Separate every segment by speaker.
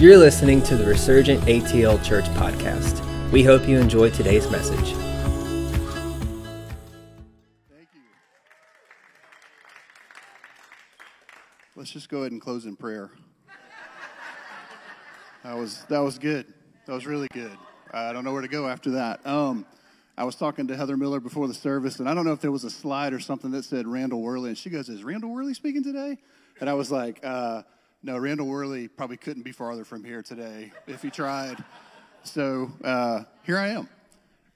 Speaker 1: You're listening to the Resurgent ATL Church podcast. We hope you enjoy today's message.
Speaker 2: Thank you. Let's just go ahead and close in prayer. That was that was good. That was really good. I don't know where to go after that. Um, I was talking to Heather Miller before the service, and I don't know if there was a slide or something that said Randall Worley, and she goes, "Is Randall Worley speaking today?" And I was like, uh, "No, Randall Worley probably couldn't be farther from here today if he tried." So uh, here I am.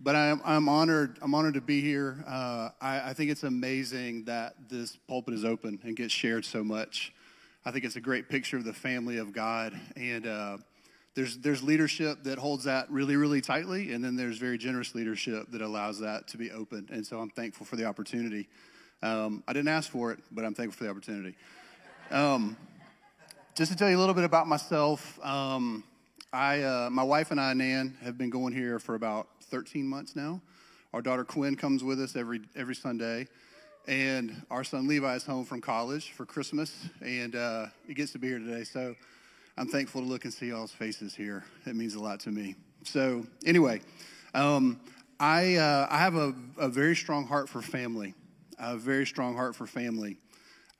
Speaker 2: But I'm, I'm honored. I'm honored to be here. Uh, I, I think it's amazing that this pulpit is open and gets shared so much. I think it's a great picture of the family of God, and uh, there's there's leadership that holds that really really tightly, and then there's very generous leadership that allows that to be open. And so I'm thankful for the opportunity. Um, I didn't ask for it, but I'm thankful for the opportunity. Um, just to tell you a little bit about myself, um, I uh, my wife and I, Nan, have been going here for about 13 months now. Our daughter Quinn comes with us every every Sunday. And our son Levi is home from college for Christmas, and uh, he gets to be here today. So I'm thankful to look and see y'all's faces here. It means a lot to me. So, anyway, um, I, uh, I have a, a, very strong heart for family, a very strong heart for family.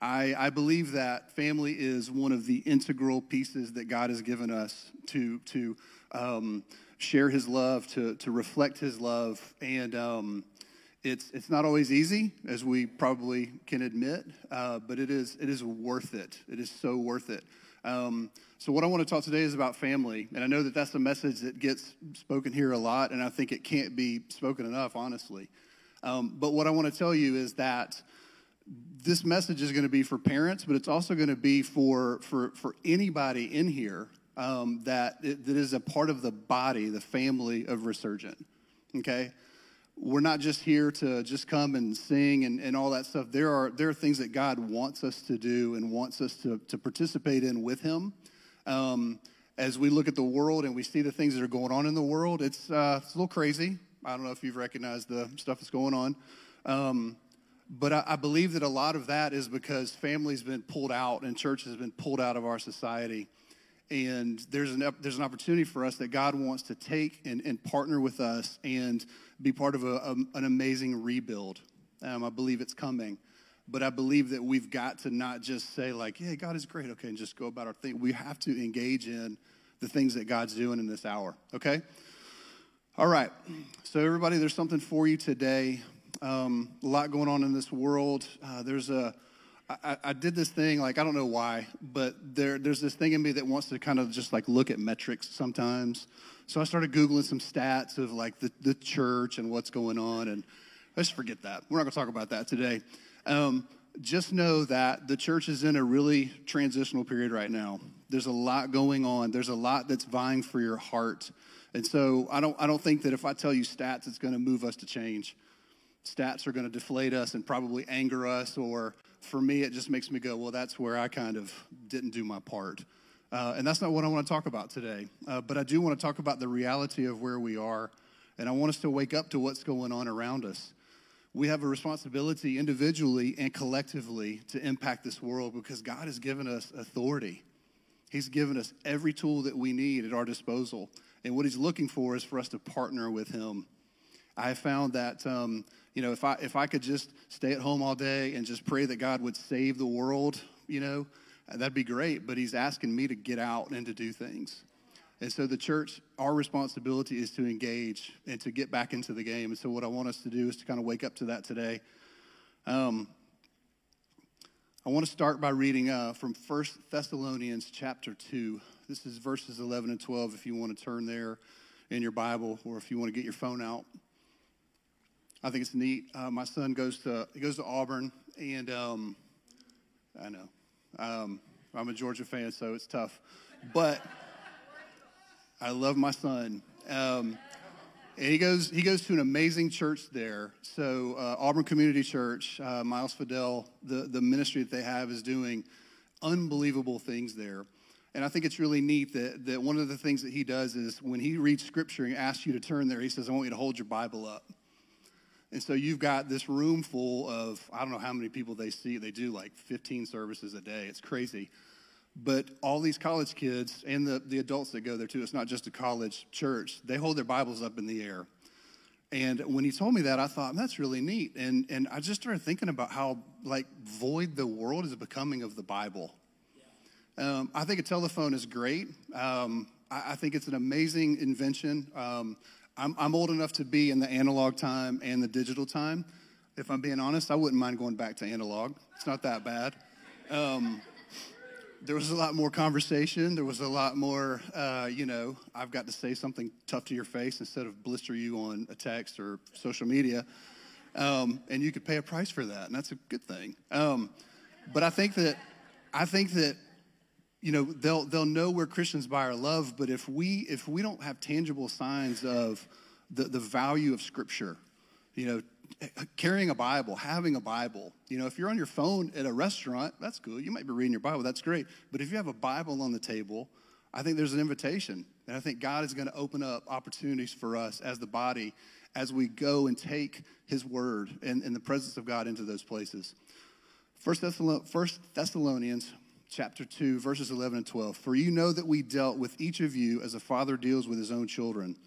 Speaker 2: I, I believe that family is one of the integral pieces that God has given us to, to um, share His love, to, to reflect His love. And um, it's, it's not always easy, as we probably can admit, uh, but it is, it is worth it. It is so worth it. Um, so, what I want to talk today is about family. And I know that that's a message that gets spoken here a lot, and I think it can't be spoken enough, honestly. Um, but what I want to tell you is that this message is going to be for parents, but it's also going to be for, for, for anybody in here um, that, that is a part of the body, the family of Resurgent. Okay? We're not just here to just come and sing and, and all that stuff. There are, there are things that God wants us to do and wants us to, to participate in with Him. Um, as we look at the world and we see the things that are going on in the world, it's, uh, it's a little crazy. I don't know if you've recognized the stuff that's going on. Um, but I, I, believe that a lot of that is because family's been pulled out and church has been pulled out of our society. And there's an, there's an opportunity for us that God wants to take and, and partner with us and be part of a, a, an amazing rebuild. Um, I believe it's coming. But I believe that we've got to not just say, like, yeah, God is great, okay, and just go about our thing. We have to engage in the things that God's doing in this hour, okay? All right. So, everybody, there's something for you today. Um, a lot going on in this world. Uh, there's a, I, I did this thing, like, I don't know why, but there, there's this thing in me that wants to kind of just like look at metrics sometimes. So I started Googling some stats of like the, the church and what's going on, and let's forget that. We're not going to talk about that today. Um, just know that the church is in a really transitional period right now. There's a lot going on. There's a lot that's vying for your heart. And so I don't, I don't think that if I tell you stats, it's going to move us to change. Stats are going to deflate us and probably anger us. Or for me, it just makes me go, well, that's where I kind of didn't do my part. Uh, and that's not what I want to talk about today. Uh, but I do want to talk about the reality of where we are. And I want us to wake up to what's going on around us we have a responsibility individually and collectively to impact this world because God has given us authority. He's given us every tool that we need at our disposal. And what He's looking for is for us to partner with Him. I found that, um, you know, if I, if I could just stay at home all day and just pray that God would save the world, you know, that'd be great. But He's asking me to get out and to do things. And so the church, our responsibility is to engage and to get back into the game. And so what I want us to do is to kind of wake up to that today. Um, I want to start by reading uh, from First Thessalonians chapter 2. This is verses 11 and 12 if you want to turn there in your Bible or if you want to get your phone out. I think it's neat. Uh, my son goes to he goes to Auburn, and um, I know um, I'm a Georgia fan, so it's tough. But I love my son. Um, and he goes, he goes to an amazing church there. So, uh, Auburn Community Church, uh, Miles Fidel, the, the ministry that they have is doing unbelievable things there. And I think it's really neat that, that one of the things that he does is when he reads scripture and asks you to turn there, he says, I want you to hold your Bible up. And so you've got this room full of, I don't know how many people they see. They do like 15 services a day. It's crazy. But all these college kids and the, the adults that go there too, it's not just a college church, they hold their Bibles up in the air. And when he told me that, I thought, that's really neat. And, and I just started thinking about how like void the world is becoming of the Bible. Um, I think a telephone is great. Um, I, I, think it's an amazing invention. Um, I'm, I'm old enough to be in the analog time and the digital time. If I'm being honest, I wouldn't mind going back to analog. It's not that bad. Um, there was a lot more conversation. There was a lot more, uh, you know, I've got to say something tough to your face instead of blister you on a text or social media. Um, and you could pay a price for that, and that's a good thing. Um, but I think that, I think that, you know, they'll they'll know we're Christians by our love. But if we if we don't have tangible signs of the the value of Scripture, you know, carrying a Bible, having a Bible. You know, if you're on your phone at a restaurant, that's cool You might be reading your Bible, that's great. But if you have a Bible on the table, I think there's an invitation. And I think God is going to open up opportunities for us as the body as we go and take his word and, and the presence of God into those places. First Thessalonians chapter 2, verses 11 and 12. For you know that we dealt with each of you as a father deals with his own children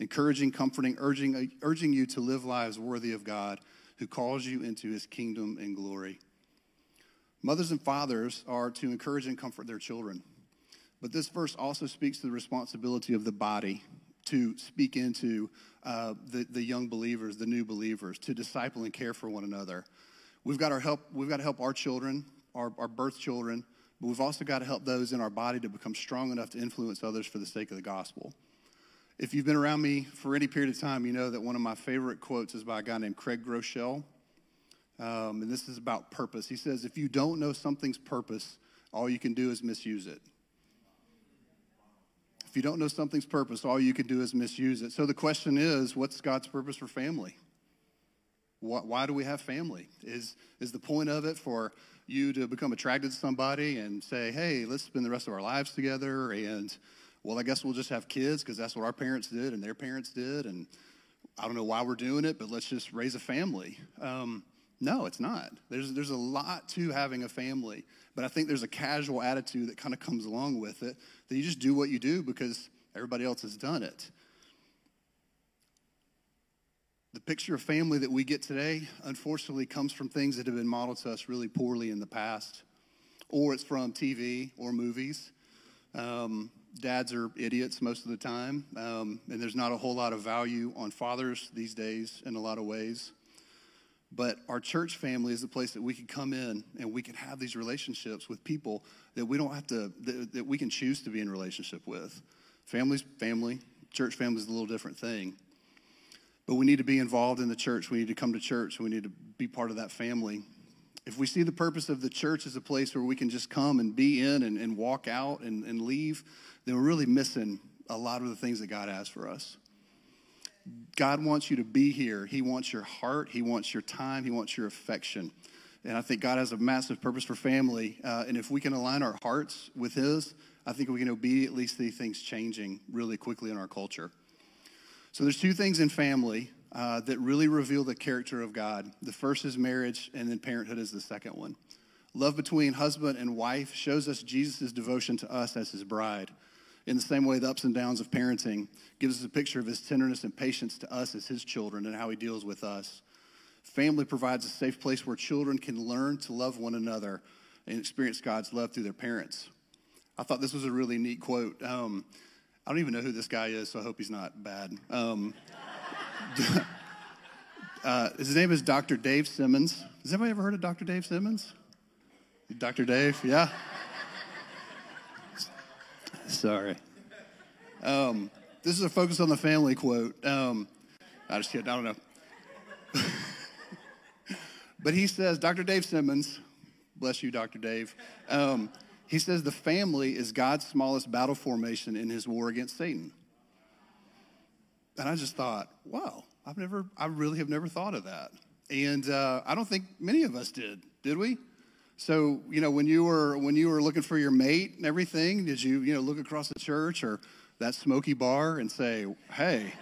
Speaker 2: encouraging, comforting, urging, urging you to live lives worthy of God who calls you into his kingdom and glory. Mothers and fathers are to encourage and comfort their children. But this verse also speaks to the responsibility of the body to speak into uh, the, the young believers, the new believers, to disciple and care for one another. We've got, our help, we've got to help our children, our, our birth children, but we've also got to help those in our body to become strong enough to influence others for the sake of the gospel. If you've been around me for any period of time, you know that one of my favorite quotes is by a guy named Craig Groeschel. Um, and this is about purpose. He says, If you don't know something's purpose, all you can do is misuse it. If you don't know something's purpose, all you can do is misuse it. So the question is, what's God's purpose for family? Why do we have family? Is, is the point of it for you to become attracted to somebody and say, hey, let's spend the rest of our lives together and well, I guess we'll just have kids because that's what our parents did and their parents did. And I don't know why we're doing it, but let's just raise a family. Um, no, it's not. There's, there's a lot to having a family, but I think there's a casual attitude that kind of comes along with it that you just do what you do because everybody else has done it. The picture of family that we get today, unfortunately, comes from things that have been modeled to us really poorly in the past, or it's from TV or movies. Um, dads are idiots most of the time, um, and there's not a whole lot of value on fathers these days in a lot of ways. But our church family is the place that we can come in and we can have these relationships with people that we don't have to, that, that we can choose to be in relationship with. Family's family, church family is a little different thing. But we need to be involved in the church. We need to come to church. We need to be part of that family. If we see the purpose of the church as a place where we can just come and be in and, and walk out and, and leave, then we're really missing a lot of the things that God has for us. God wants you to be here. He wants your heart. He wants your time. He wants your affection. And I think God has a massive purpose for family. Uh, and if we can align our hearts with His, I think we can obediently see things changing really quickly in our culture. So there's two things in family uh, that really reveal the character of God. The first is marriage, and then parenthood is the second one. Love between husband and wife shows us Jesus' devotion to us as His bride. In the same way, the ups and downs of parenting gives us a picture of his tenderness and patience to us as his children and how he deals with us. Family provides a safe place where children can learn to love one another and experience God's love through their parents. I thought this was a really neat quote. Um, I don't even know who this guy is, so I hope he's not bad. Um, uh, his name is Dr. Dave Simmons. Has anybody ever heard of Dr. Dave Simmons? Dr. Dave, yeah. Sorry. Um, this is a focus on the family quote. Um, I just kidding. I don't know. but he says, Dr. Dave Simmons, bless you, Dr. Dave. Um, he says the family is God's smallest battle formation in his war against Satan. And I just thought, wow, I've never, I really have never thought of that. And uh, I don't think many of us did, did we? So, you know, when you were when you were looking for your mate and everything, did you, you know, look across the church or that smoky bar and say, "Hey,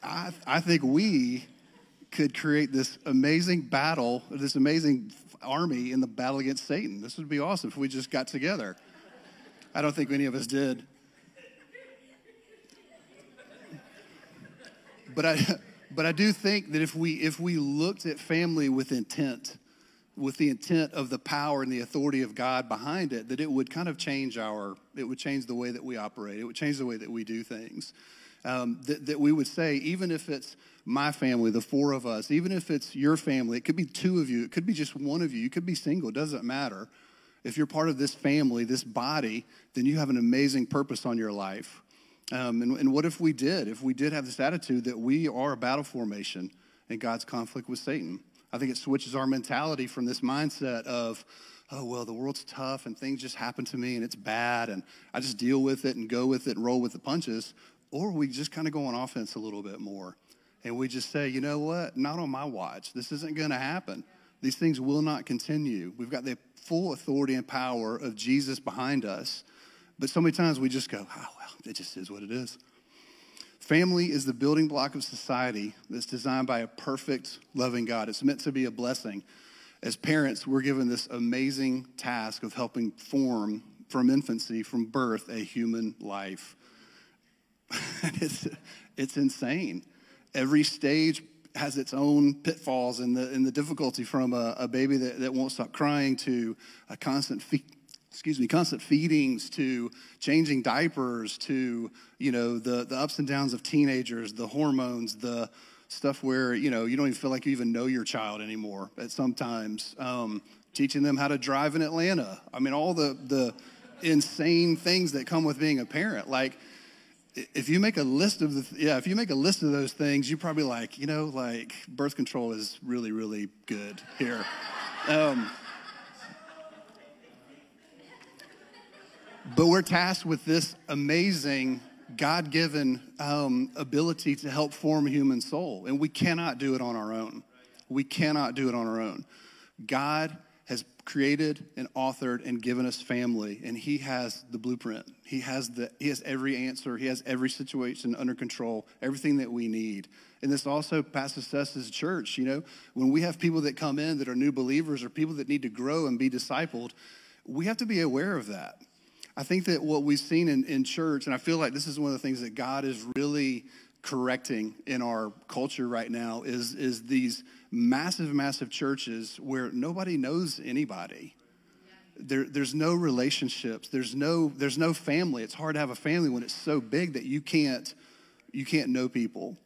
Speaker 2: I I think we could create this amazing battle, this amazing army in the battle against Satan. This would be awesome if we just got together. I don't think any of us did. But I, but I do think that if we, if we looked at family with intent, with the intent of the power and the authority of God behind it, that it would kind of change our, it would change the way that we operate. It would change the way that we do things. Um, that, that we would say, even if it's my family, the four of us, even if it's your family, it could be two of you, it could be just one of you, you could be single, it doesn't matter. If you're part of this family, this body, then you have an amazing purpose on your life. Um, and, and what if we did? If we did have this attitude that we are a battle formation in God's conflict with Satan? I think it switches our mentality from this mindset of, oh, well, the world's tough and things just happen to me and it's bad and I just deal with it and go with it and roll with the punches. Or we just kind of go on offense a little bit more and we just say, you know what? Not on my watch. This isn't going to happen. These things will not continue. We've got the full authority and power of Jesus behind us. But so many times we just go, oh, well, it just is what it is. Family is the building block of society that's designed by a perfect, loving God. It's meant to be a blessing. As parents, we're given this amazing task of helping form from infancy, from birth, a human life. it's, it's insane. Every stage has its own pitfalls and the, and the difficulty from a, a baby that, that won't stop crying to a constant fe- excuse me, constant feedings to changing diapers to, you know, the, the ups and downs of teenagers, the hormones, the stuff where, you know, you don't even feel like you even know your child anymore at sometimes. Um, teaching them how to drive in Atlanta. I mean, all the, the insane things that come with being a parent. Like, if you make a list of the yeah if you make a list of those things you probably like you know like birth control is really really good here. Um, but we're tasked with this amazing god-given um, ability to help form a human soul and we cannot do it on our own. We cannot do it on our own. God created and authored and given us family and he has the blueprint. He has the he has every answer. He has every situation under control everything that we need. And this also passes us as a church you know? When we have people that come in that are new believers or people that need to grow and be discipled we have to be aware of that. I think that what we've seen in, in church and i feel like this is one of the things that god is really correcting in our culture right now is, is these massive, massive churches where nobody knows anybody. There, there's no relationships. There's no, there's no family. It's hard to have a family when it's so big that you can't, you can't know people.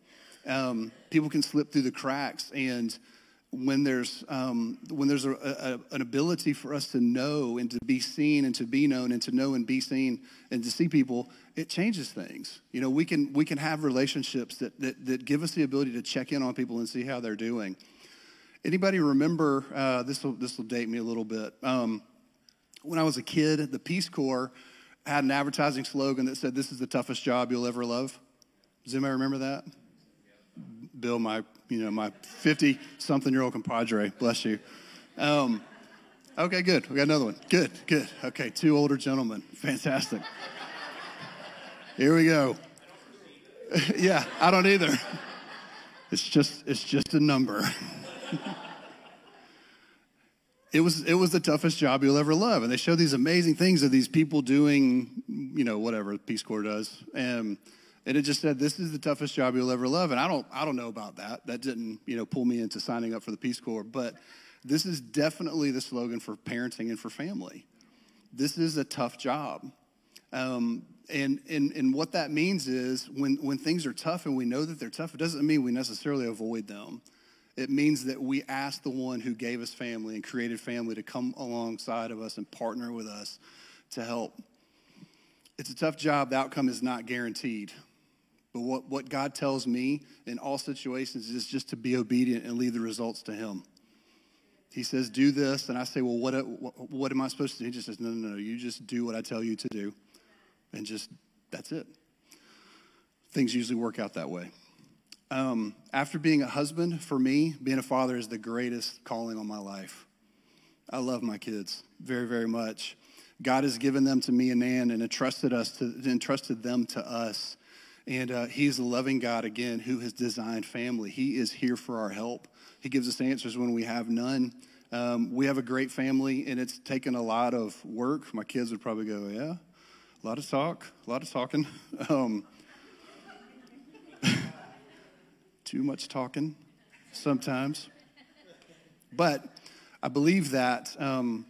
Speaker 2: Um, people can slip through the cracks, and when there's um, when there's a, a, an ability for us to know and to be seen and to be known and to know and be seen and to see people, it changes things. You know, we can we can have relationships that that, that give us the ability to check in on people and see how they're doing. Anybody remember? Uh, this will this will date me a little bit. Um, when I was a kid, the Peace Corps had an advertising slogan that said, "This is the toughest job you'll ever love." Does anybody remember that? Bill, my you know my 50 something year old compadre, bless you. Um, okay, good. We got another one. Good, good. Okay, two older gentlemen. Fantastic. Here we go. yeah, I don't either. It's just it's just a number. it was it was the toughest job you'll ever love, and they show these amazing things of these people doing, you know, whatever Peace Corps does, and and it just said this is the toughest job you'll ever love and i don't i don't know about that. That didn't you know pull me into signing up for the peace corps but this is definitely the slogan for parenting and for family. This is a tough job. Um, and, and, and what that means is when, when things are tough and we know that they're tough it doesn't mean we necessarily avoid them it means that we ask the one who gave us family and created family to come alongside of us and partner with us to help it's a tough job the outcome is not guaranteed but what, what God tells me in all situations is just to be obedient and leave the results to Him. He says, Do this. And I say, Well, what, what, what am I supposed to do? He just says, No, no, no. You just do what I tell you to do. And just, that's it. Things usually work out that way. Um, after being a husband, for me, being a father is the greatest calling on my life. I love my kids very, very much. God has given them to me and Nan and entrusted us to entrusted them to us And uh, He's a loving God, again, who has designed family. He is here for our help. He gives us answers when we have none. Um, we have a great family, and it's taken a lot of work. My kids would probably go, Yeah, a lot of talk, a lot of talking. Um, too much talking sometimes. But I believe that um,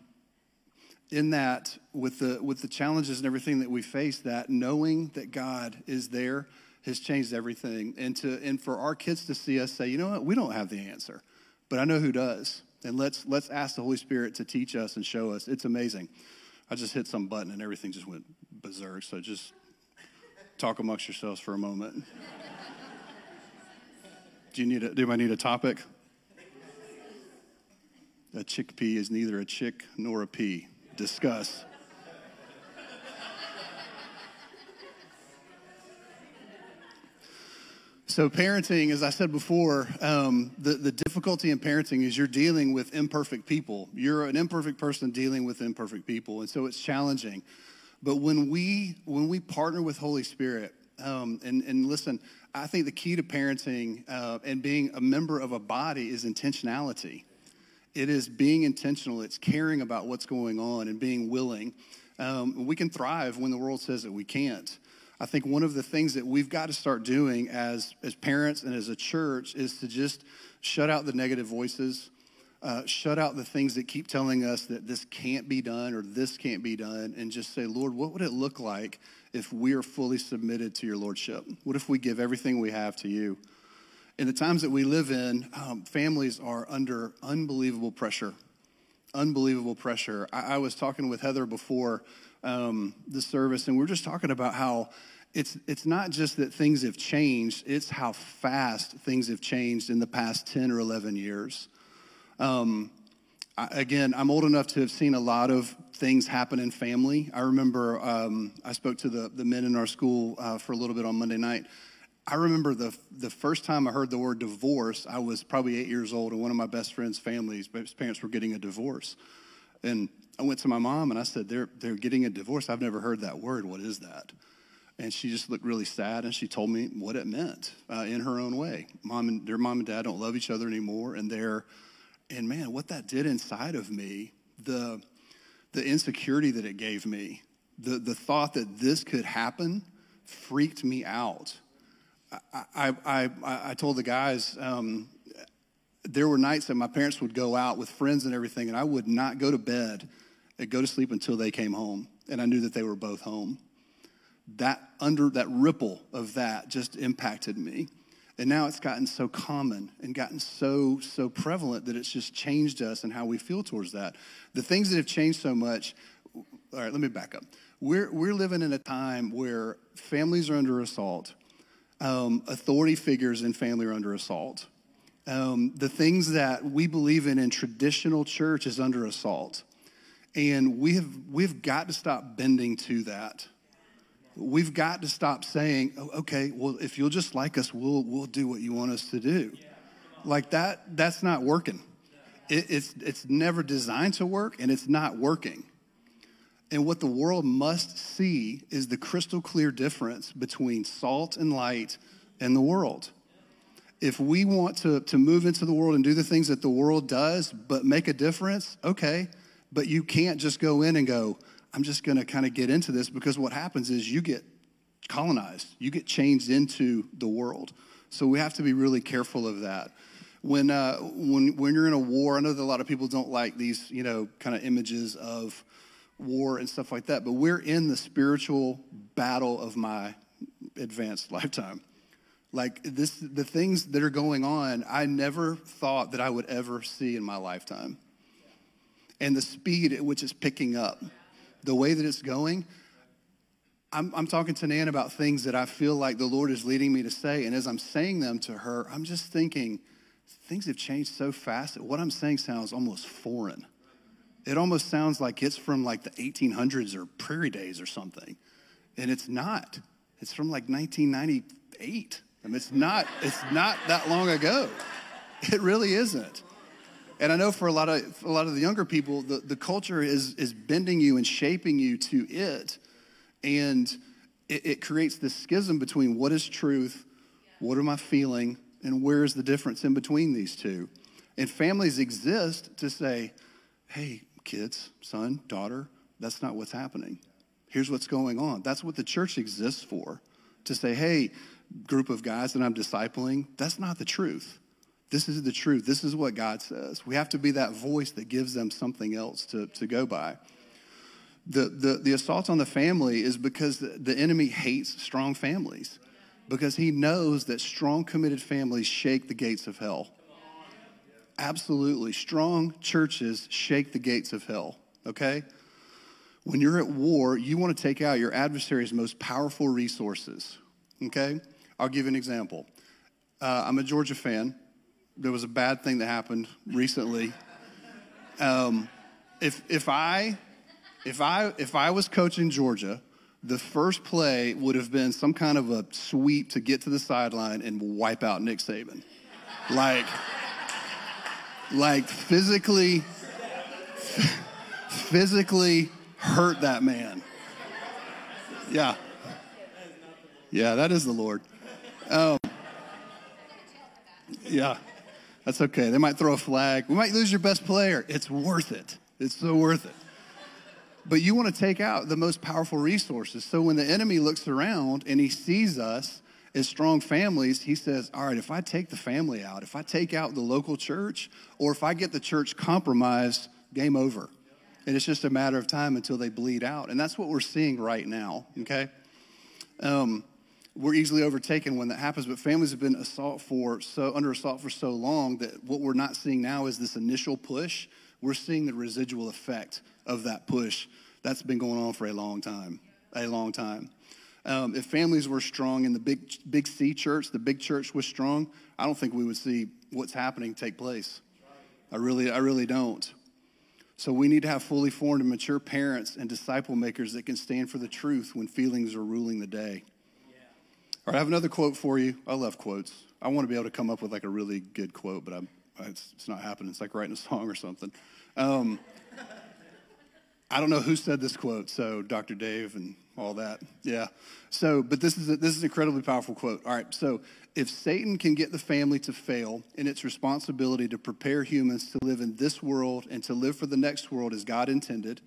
Speaker 2: in that, with the, with the challenges and everything that we face, that knowing that God is there has changed everything. And, to, and for our kids to see us say, you know what, we don't have the answer, but I know who does. And let's, let's ask the Holy Spirit to teach us and show us. It's amazing. I just hit some button and everything just went berserk. So just talk amongst yourselves for a moment. Do you need a, do I need a topic? A chickpea is neither a chick nor a pea. Discuss. So, parenting, as I said before, um, the, the difficulty in parenting is you're dealing with imperfect people. You're an imperfect person dealing with imperfect people, and so it's challenging. But when we when we partner with Holy Spirit, um, and, and listen, I think the key to parenting uh, and being a member of a body is intentionality. It is being intentional. It's caring about what's going on and being willing. Um, we can thrive when the world says that we can't. I think one of the things that we've got to start doing as, as parents and as a church is to just shut out the negative voices, uh, shut out the things that keep telling us that this can't be done or this can't be done, and just say, Lord, what would it look like if we are fully submitted to your Lordship? What if we give everything we have to you? in the times that we live in, um, families are under unbelievable pressure. Unbelievable pressure. I, I was talking with Heather before um, the service, and we are just talking about how it's, it's not just that things have changed, it's how fast things have changed in the past 10 or 11 years. Um, Again, I'm old enough to have seen a lot of things happen in family. I remember um, I spoke to the, the men in our school uh, for a little bit on Monday night. I remember the, the first time I heard the word divorce, I was probably eight years old, and one of my best friend's families, his parents were getting a divorce. And I went to my mom and I said, they're, they're getting a divorce. I've never heard that word. What is that? And she just looked really sad and she told me what it meant uh, in her own way. Mom and their mom and dad don't love each other anymore, and they're, and man, what that did inside of me, the, the insecurity that it gave me, the, the thought that this could happen freaked me out I, I, I told the guys um, there were nights that my parents would go out with friends and everything, and I would not go to bed and go to sleep until they came home, and I knew that they were both home. That under that ripple of that just impacted me. And now it's gotten so common and gotten so, so prevalent that it's just changed us and how we feel towards that. The things that have changed so much, all right, let me back up. We're, we're living in a time where families are under assault um, authority figures in family are under assault. Um, the things that we believe in in traditional church is under assault. And we have, we've got to stop bending to that. We've got to stop saying, oh, okay, well, if you'll just like us, we'll, we'll do what you want us to do. Like that, that's not working. It, it's, it's never designed to work and it's not working. And what the world must see is the crystal clear difference between salt and light and the world. If we want to, to move into the world and do the things that the world does, but make a difference, okay. But you can't just go in and go, I'm just going to kind of get into this because what happens is you get colonized, you get changed into the world. So we have to be really careful of that. When, uh, when, when you're in a war, I know that a lot of people don't like these, you know, kind of images of war and stuff like that, but we're in the spiritual battle of my advanced lifetime. Like this, the things that are going on, I never thought that I would ever see in my lifetime. And the speed at which it's picking up, the way that it's going, I'm, I'm talking to Nan about things that I feel like the Lord is leading me to say. And as I'm saying them to her, I'm just thinking, things have changed so fast that what I'm saying sounds almost foreign. It almost sounds like it's from like the 1800s or prairie days or something. And it's not. It's from like 1998. I mean, it's not, it's not that long ago. It really isn't. And I know for a lot of, a lot of the younger people, the, the culture is, is bending you and shaping you to it. And it, it creates this schism between what is truth, what am I feeling, and where is the difference in between these two. And families exist to say, hey, kids, son, daughter, that's not what's happening. Here's what's going on. That's what the church exists for to say, hey, group of guys that I'm discipling, that's not the truth. This is the truth. This is what God says. We have to be that voice that gives them something else to, to go by. The, the, the assault on the family is because the, the enemy hates strong families, because he knows that strong, committed families shake the gates of hell. Absolutely. Strong churches shake the gates of hell, okay? When you're at war, you want to take out your adversary's most powerful resources, okay? I'll give you an example. Uh, I'm a Georgia fan. There was a bad thing that happened recently. Um, if, if, I, if, I, if I was coaching Georgia, the first play would have been some kind of a sweep to get to the sideline and wipe out Nick Saban. Like, like physically, physically hurt that man. Yeah. Yeah, that is the Lord. Um, yeah, that's okay. They might throw a flag. We might lose your best player. It's worth it. It's so worth it. But you want to take out the most powerful resources. So when the enemy looks around and he sees us as strong families, he says, All right, if I take the family out, if I take out the local church, or if I get the church compromised, game over. And it's just a matter of time until they bleed out. And that's what we're seeing right now, okay? Um, we're easily overtaken when that happens, but families have been assault for so under assault for so long that what we're not seeing now is this initial push. We're seeing the residual effect of that push. That's been going on for a long time, a long time. Um, if families were strong in the big, big C church, the big church was strong, I don't think we would see what's happening take place. I really, I really don't. So we need to have fully formed and mature parents and disciple makers that can stand for the truth when feelings are ruling the day. All right, I have another quote for you. I love quotes. I want to be able to come up with like a really good quote, but I'm, it's, it's not happening. It's like writing a song or something. Um, I don't know who said this quote, so Dr. Dave and all that. Yeah. So, but this is a, this is an incredibly powerful quote. All right. So, if Satan can get the family to fail in its responsibility to prepare humans to live in this world and to live for the next world as God intended,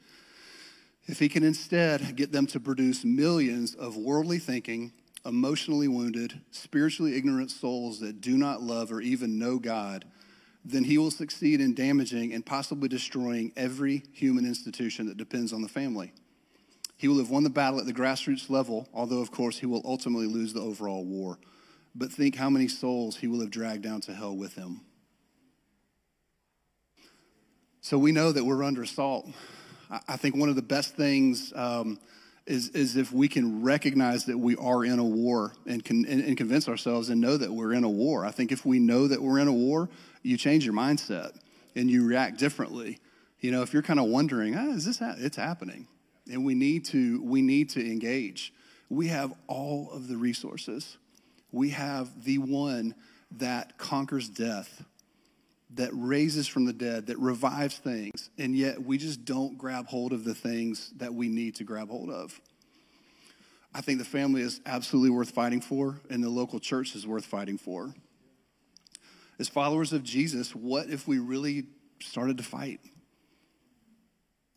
Speaker 2: if he can instead get them to produce millions of worldly thinking, emotionally wounded, spiritually ignorant souls that do not love or even know God, then he will succeed in damaging and possibly destroying every human institution that depends on the family. He will have won the battle at the grassroots level, although, of course, he will ultimately lose the overall war. But think how many souls he will have dragged down to hell with him. So we know that we're under assault. I think one of the best things um, is, is if we can recognize that we are in a war and, can, and, and convince ourselves and know that we're in a war. I think if we know that we're in a war, you change your mindset and you react differently. You know, if you're kind of wondering, ah, is this, ha-? it's happening and we need to we need to engage we have all of the resources we have the one that conquers death that raises from the dead that revives things and yet we just don't grab hold of the things that we need to grab hold of i think the family is absolutely worth fighting for and the local church is worth fighting for as followers of jesus what if we really started to fight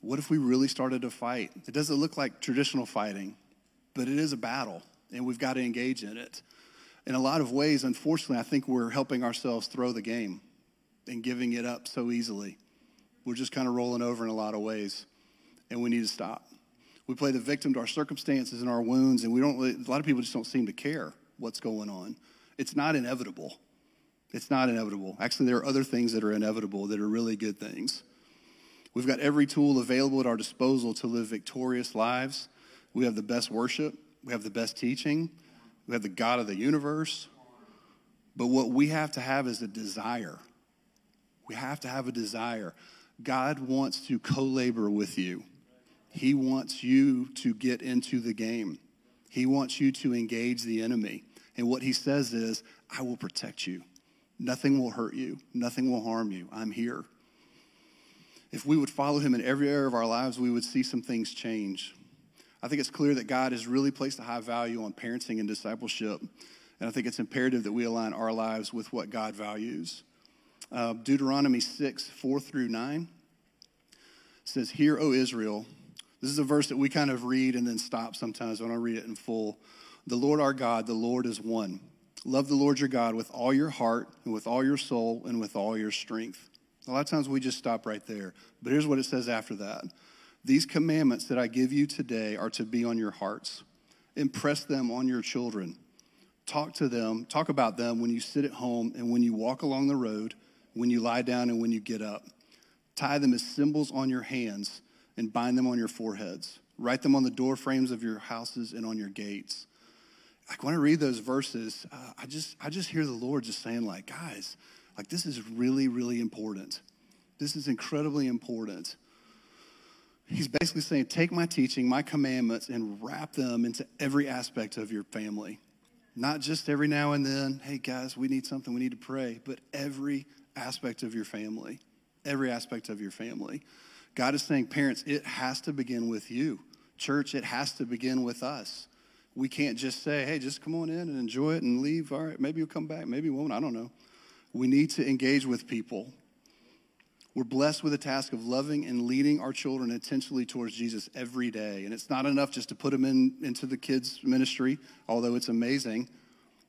Speaker 2: what if we really started to fight? It doesn't look like traditional fighting, but it is a battle, and we've got to engage in it. In a lot of ways, unfortunately, I think we're helping ourselves throw the game and giving it up so easily. We're just kind of rolling over in a lot of ways, and we need to stop. We play the victim to our circumstances and our wounds, and we don't. Really, a lot of people just don't seem to care what's going on. It's not inevitable. It's not inevitable. Actually, there are other things that are inevitable that are really good things. We've got every tool available at our disposal to live victorious lives. We have the best worship, we have the best teaching, we have the God of the universe. But what we have to have is a desire. We have to have a desire. God wants to co labor with you, He wants you to get into the game, He wants you to engage the enemy. And what He says is, I will protect you. Nothing will hurt you, nothing will harm you. I'm here if we would follow him in every area of our lives, we would see some things change. I think it's clear that God has really placed a high value on parenting and discipleship. And I think it's imperative that we align our lives with what God values. Uh, Deuteronomy 6, 4 through 9 says, Hear, O Israel. This is a verse that we kind of read and then stop sometimes when I read it in full. The Lord our God, the Lord is one. Love the Lord your God with all your heart and with all your soul and with all your strength. A lot of times we just stop right there. But here's what it says after that These commandments that I give you today are to be on your hearts. Impress them on your children. Talk to them, talk about them when you sit at home and when you walk along the road, when you lie down and when you get up. Tie them as symbols on your hands and bind them on your foreheads. Write them on the door frames of your houses and on your gates. Like when I read those verses, uh, I just I just hear the Lord just saying like, guys, like this is really really important. This is incredibly important. He's basically saying, take my teaching, my commandments, and wrap them into every aspect of your family. Not just every now and then, hey guys, we need something, we need to pray, but every aspect of your family. Every aspect of your family. God is saying, parents, it has to begin with you. Church, it has to begin with us. We can't just say, hey, just come on in and enjoy it and leave. All right, maybe you'll come back, maybe you won't. I don't know. We need to engage with people. We're blessed with the task of loving and leading our children intentionally towards Jesus every day. And it's not enough just to put them in, into the kids' ministry, although it's amazing.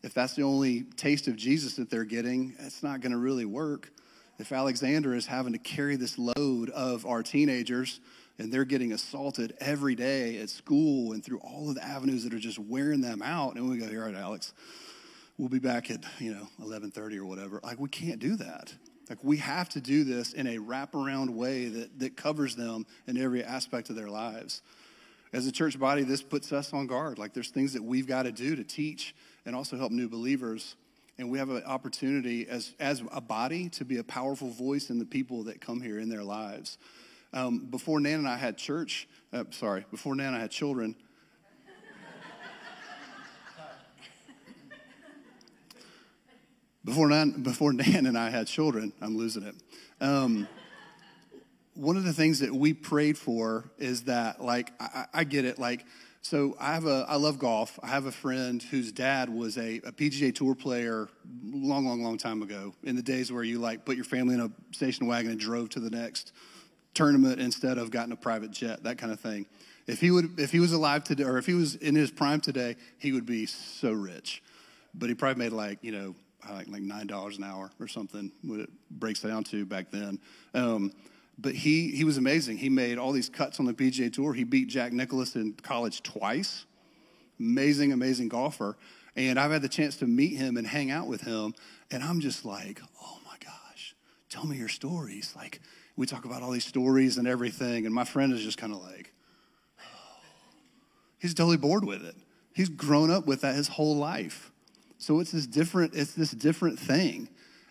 Speaker 2: If that's the only taste of Jesus that they're getting, it's not going to really work. If Alexander is having to carry this load of our teenagers and they're getting assaulted every day at school and through all of the avenues that are just wearing them out, and we go, all right, Alex, we'll be back at, you know, 1130 or whatever. Like, we can't do that. Like, we have to do this in a wraparound way that, that covers them in every aspect of their lives. As a church body, this puts us on guard. Like, there's things that we've got to do to teach and also help new believers. And we have an opportunity as, as a body to be a powerful voice in the people that come here in their lives. Um, before Nan and I had church, uh, sorry, before Nan and I had children, before Nan, before Nan and I had children, I'm losing it. Um, one of the things that we prayed for is that, like, I, I get it, like, so I have a I love golf. I have a friend whose dad was a, a PGA Tour player long, long, long time ago. In the days where you like put your family in a station wagon and drove to the next tournament instead of gotten a private jet, that kind of thing. If he would if he was alive today or if he was in his prime today, he would be so rich. But he probably made like you know like like nine dollars an hour or something. What it breaks down to back then. Um, but he, he was amazing. He made all these cuts on the PGA Tour. He beat Jack Nicklaus in college twice. Amazing, amazing golfer. And I've had the chance to meet him and hang out with him. And I'm just like, oh my gosh, tell me your stories. Like, we talk about all these stories and everything. And my friend is just kind of like, oh. he's totally bored with it. He's grown up with that his whole life. So it's this different, it's this different thing.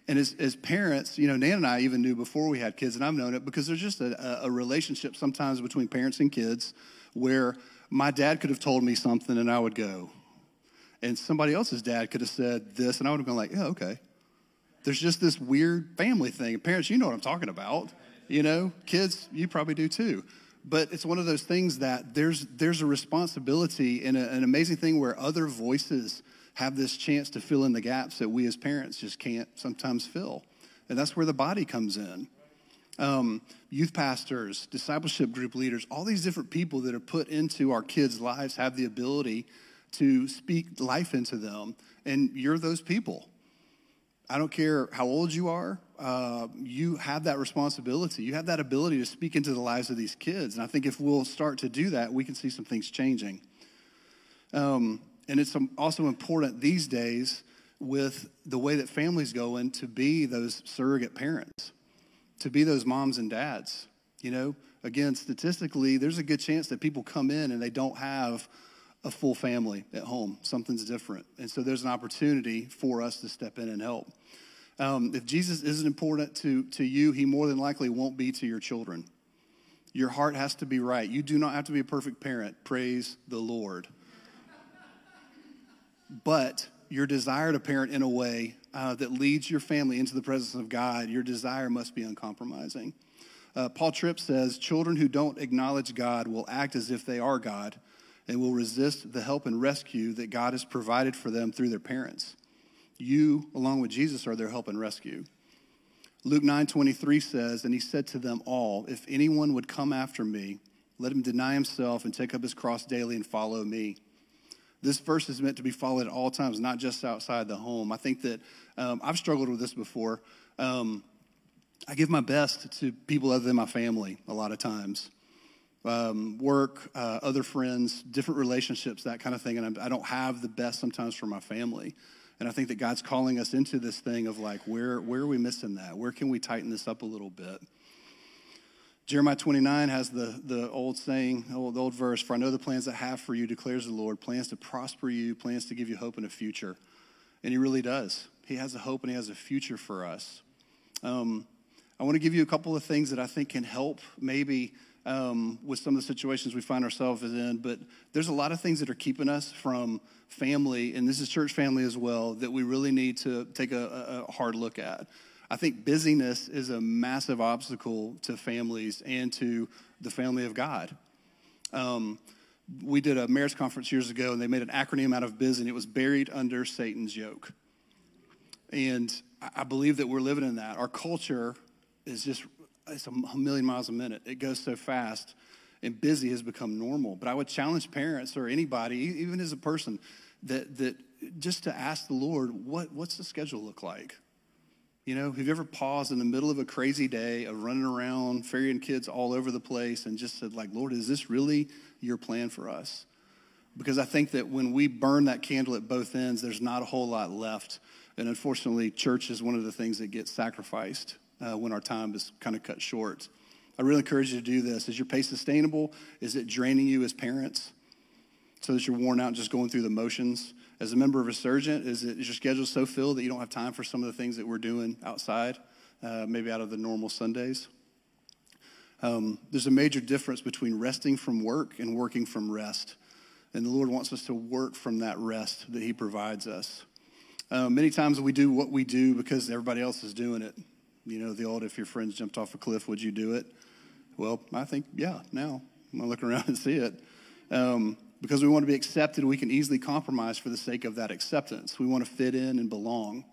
Speaker 2: And as, as parents, you know, Nan and I even knew before we had kids, and I've known it because there's just a, a relationship sometimes between parents and kids where my dad could have told me something and I would go. And somebody else's dad could have said this, and I would have been like, yeah, okay. There's just this weird family thing. Parents, you know what I'm talking about. You know, kids, you probably do too. But it's one of those things that there's, there's a responsibility and a, an amazing thing where other voices have this chance to fill in the gaps that we as parents just can't sometimes fill. And that's where the body comes in. Um, youth pastors, discipleship group leaders, all these different people that are put into our kids' lives have the ability to speak life into them. And you're those people. I don't care how old you are, uh, you have that responsibility. You have that ability to speak into the lives of these kids. And I think if we'll start to do that, we can see some things changing. Um, and it's also important these days with the way that families go in to be those surrogate parents, to be those moms and dads. You know, again, statistically, there's a good chance that people come in and they don't have a full family at home. Something's different. And so there's an opportunity for us to step in and help. Um, if Jesus isn't important to, to you, he more than likely won't be to your children. Your heart has to be right. You do not have to be a perfect parent. Praise the Lord but your desire to parent in a way uh, that leads your family into the presence of God, your desire must be uncompromising. Uh, Paul Tripp says children who don't acknowledge God will act as if they are God, and will resist the help and rescue that God has provided for them through their parents. You, along with Jesus, are their help and rescue. Luke 9:23 says, "And he said to them all, if anyone would come after me, let him deny himself and take up his cross daily and follow me." This verse is meant to be followed at all times, not just outside the home. I think that um, I've struggled with this before. Um, I give my best to people other than my family a lot of times. Um, work, uh, other friends, different relationships, that kind of thing. And I'm, I do not have the best sometimes for my family. And I think that God's calling us into this thing of like, where, where are we missing that? Where can we tighten this up a little bit? Jeremiah 29 has the, the old saying, old, the old verse, For I know the plans I have for you, declares the Lord, plans to prosper you, plans to give you hope and a future. And He really does. He has a hope and He has a future for us. Um, I want to give you a couple of things that I think can help maybe um, with some of the situations we find ourselves in, but there's a lot of things that are keeping us from family, and this is church family as well, that we really need to take a, a hard look at. I think busyness is a massive obstacle to families and to the family of God. Um, we did a marriage conference years ago, and they made an acronym out of BUSY, and it was buried under Satan's yoke. And I believe that we're living in that. Our culture is just it's a million miles a minute. It goes so fast, and busy has become normal. But I would challenge parents or anybody, even as a person, that that just to ask the Lord, what what's the schedule look like? You know, have you ever paused in the middle of a crazy day of running around, ferrying kids all over the place, and just said, like, Lord, is this really your plan for us? Because I think that when we burn that candle at both ends, there's not a whole lot left. And unfortunately, church is one of the things that gets sacrificed uh, when our time is kind of cut short. I really encourage you to do this. Is your pace sustainable? Is it draining you as parents so that you're worn out just going through the motions? As a member of is, it, is your schedule so filled that you don't have time for some of the things that we're doing outside, uh, maybe out of the normal Sundays? Um, there's a major difference between resting from work and working from rest. And the Lord wants us to work from that rest that He provides us. Uh, many times we do what we do because everybody else is doing it. You know, the old, if your friends jumped off a cliff, would you do it? Well, I think, yeah, now I'm looking around and see it. Um, because we want to be accepted, we can easily compromise for the sake of that acceptance. We want to fit in and belong.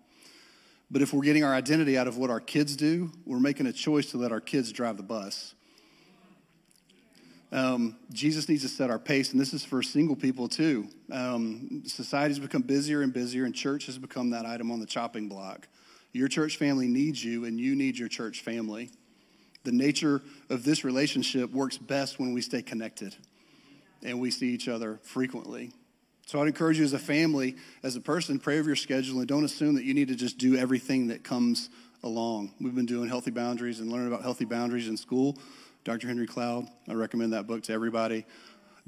Speaker 2: But if we're getting our identity out of what our kids do, we're making a choice to let our kids drive the bus. Um, Jesus needs to set our pace, and this is for single people too. Um, society's become busier and busier, and church has become that item on the chopping block. Your church family needs you, and you need your church family. The nature of this relationship works best when we stay connected and we see each other frequently. So I'd encourage you as a family, as a person, pray over your schedule and don't assume that you need to just do everything that comes along. We've been doing healthy boundaries and learning about healthy boundaries in school. Dr. Henry Cloud, I recommend that book to everybody.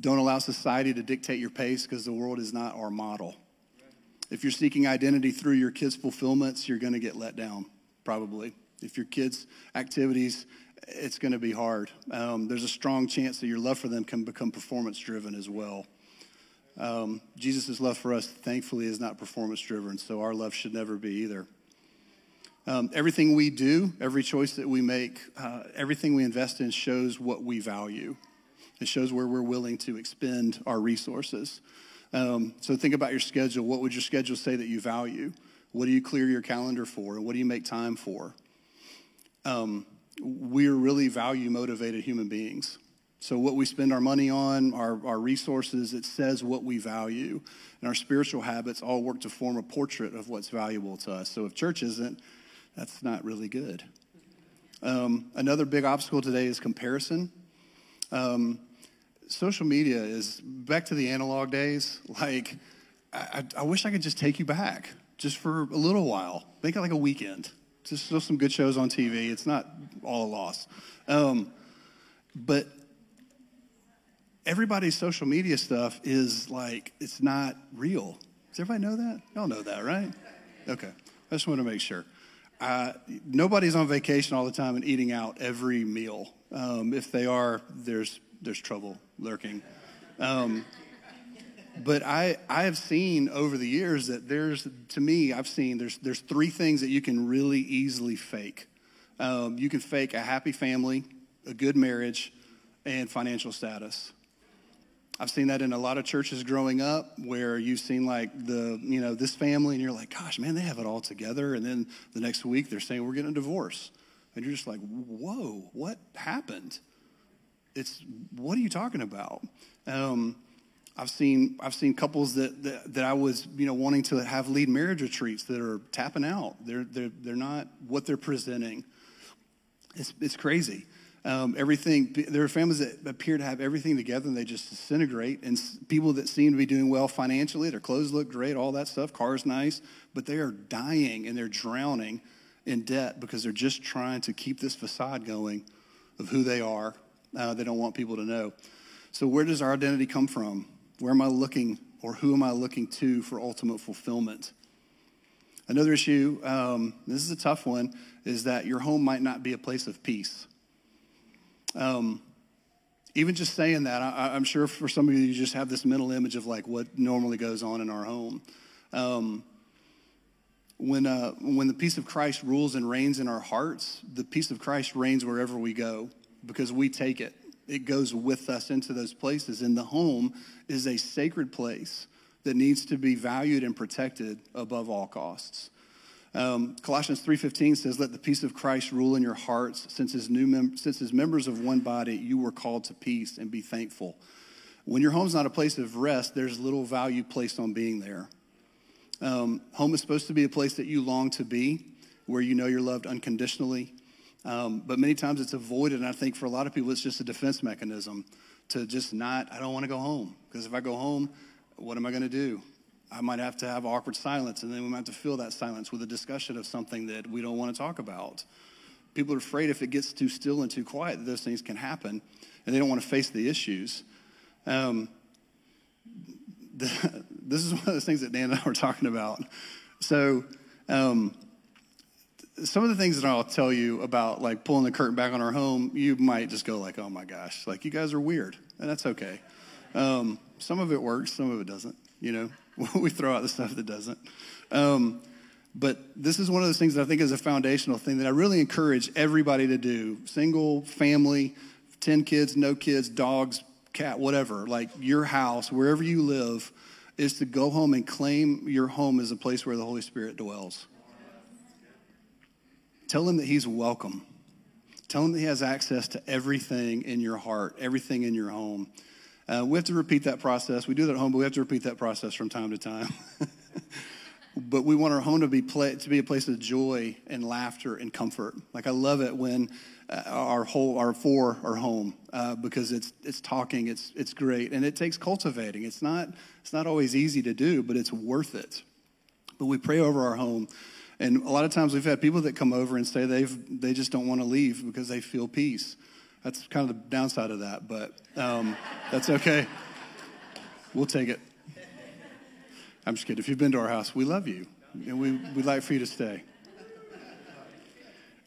Speaker 2: Don't allow society to dictate your pace because the world is not our model. If you're seeking identity through your kids' fulfillments, you're going to get let down, probably. If your kids' activities it's going to be hard. Um, there's a strong chance that your love for them can become performance driven as well. Um, Jesus' love for us, thankfully, is not performance driven, so our love should never be either. Um, everything we do, every choice that we make, uh, everything we invest in shows what we value. It shows where we're willing to expend our resources. Um, so think about your schedule. What would your schedule say that you value? What do you clear your calendar for? And what do you make time for? Um, we're really value motivated human beings. So, what we spend our money on, our, our resources, it says what we value. And our spiritual habits all work to form a portrait of what's valuable to us. So, if church isn't, that's not really good. Um, another big obstacle today is comparison. Um, social media is back to the analog days. Like, I, I wish I could just take you back just for a little while, make it like a weekend just still some good shows on TV. It's not all a loss. Um, but everybody's social media stuff is like, it's not real. Does everybody know that? Y'all know that, right? Okay. I just want to make sure. Uh, nobody's on vacation all the time and eating out every meal. Um, if they are, there's, there's trouble lurking. Um, but I, I have seen over the years that there's, to me, I've seen there's, there's three things that you can really easily fake. Um, you can fake a happy family, a good marriage, and financial status. I've seen that in a lot of churches growing up where you've seen like the, you know, this family and you're like, gosh, man, they have it all together. And then the next week they're saying we're getting a divorce. And you're just like, whoa, what happened? It's, what are you talking about? Um, I've seen, I've seen couples that, that, that I was, you know, wanting to have lead marriage retreats that are tapping out. They're, they're, they're not what they're presenting. It's, it's crazy. Um, everything, there are families that appear to have everything together and they just disintegrate. And people that seem to be doing well financially, their clothes look great, all that stuff, car's nice, but they are dying and they're drowning in debt because they're just trying to keep this facade going of who they are. Uh, they don't want people to know. So, where does our identity come from? Where am I looking, or who am I looking to for ultimate fulfillment? Another issue, um, this is a tough one, is that your home might not be a place of peace. Um, even just saying that, I, am sure for some of you, you just have this mental image of like what normally goes on in our home. Um, when, uh, when the peace of Christ rules and reigns in our hearts, the peace of Christ reigns wherever we go because we take it. It goes with us into those places. And the home is a sacred place that needs to be valued and protected above all costs. Um, Colossians 3.15 says, Let the peace of Christ rule in your hearts, since as, new mem- since as members of one body you were called to peace, and be thankful. When your home's not a place of rest, there's little value placed on being there. Um, home is supposed to be a place that you long to be, where you know you're loved unconditionally. Um, but many times it's avoided, and I think for a lot of people, it's just a defense mechanism to just not, I don't want to go home. Because if I go home, what am I going to do? I might have to have awkward silence, and then we might have to fill that silence with a discussion of something that we don't want to talk about. People are afraid if it gets too still and too quiet that those things can happen, and they don't want to face the issues. Um, the, this is one of those things that Dan and I were talking about. So, um, some of the things that I'll tell you about, like pulling the curtain back on our home, you might just go like, "Oh my gosh!" Like you guys are weird, and that's okay. Um, some of it works, some of it doesn't. You know, we throw out the stuff that doesn't. Um, but this is one of those things that I think is a foundational thing that I really encourage everybody to do single, family, 10 kids, no kids, dogs, cat, whatever. Like your house, wherever you live, is to go home and claim your home as a place where the Holy Spirit dwells. Tell him that he's welcome. Tell him that he has access to everything in your heart, everything in your home. Uh, we have to repeat that process. We do that at home, but we have to repeat that process from time to time. but we want our home to be to be a place of joy and laughter and comfort. Like I love it when uh, our whole our four are home uh, because it's it's talking. It's it's great and it takes cultivating. It's not it's not always easy to do, but it's worth it. But we pray over our home. And a lot of times we've had people that come over and say they've they just don't want to leave because they feel peace. That's kind of the downside of that, but um, that's okay. We'll take it. I'm just kidding. If you've been to our house, we love you, and we, we'd like for you to stay.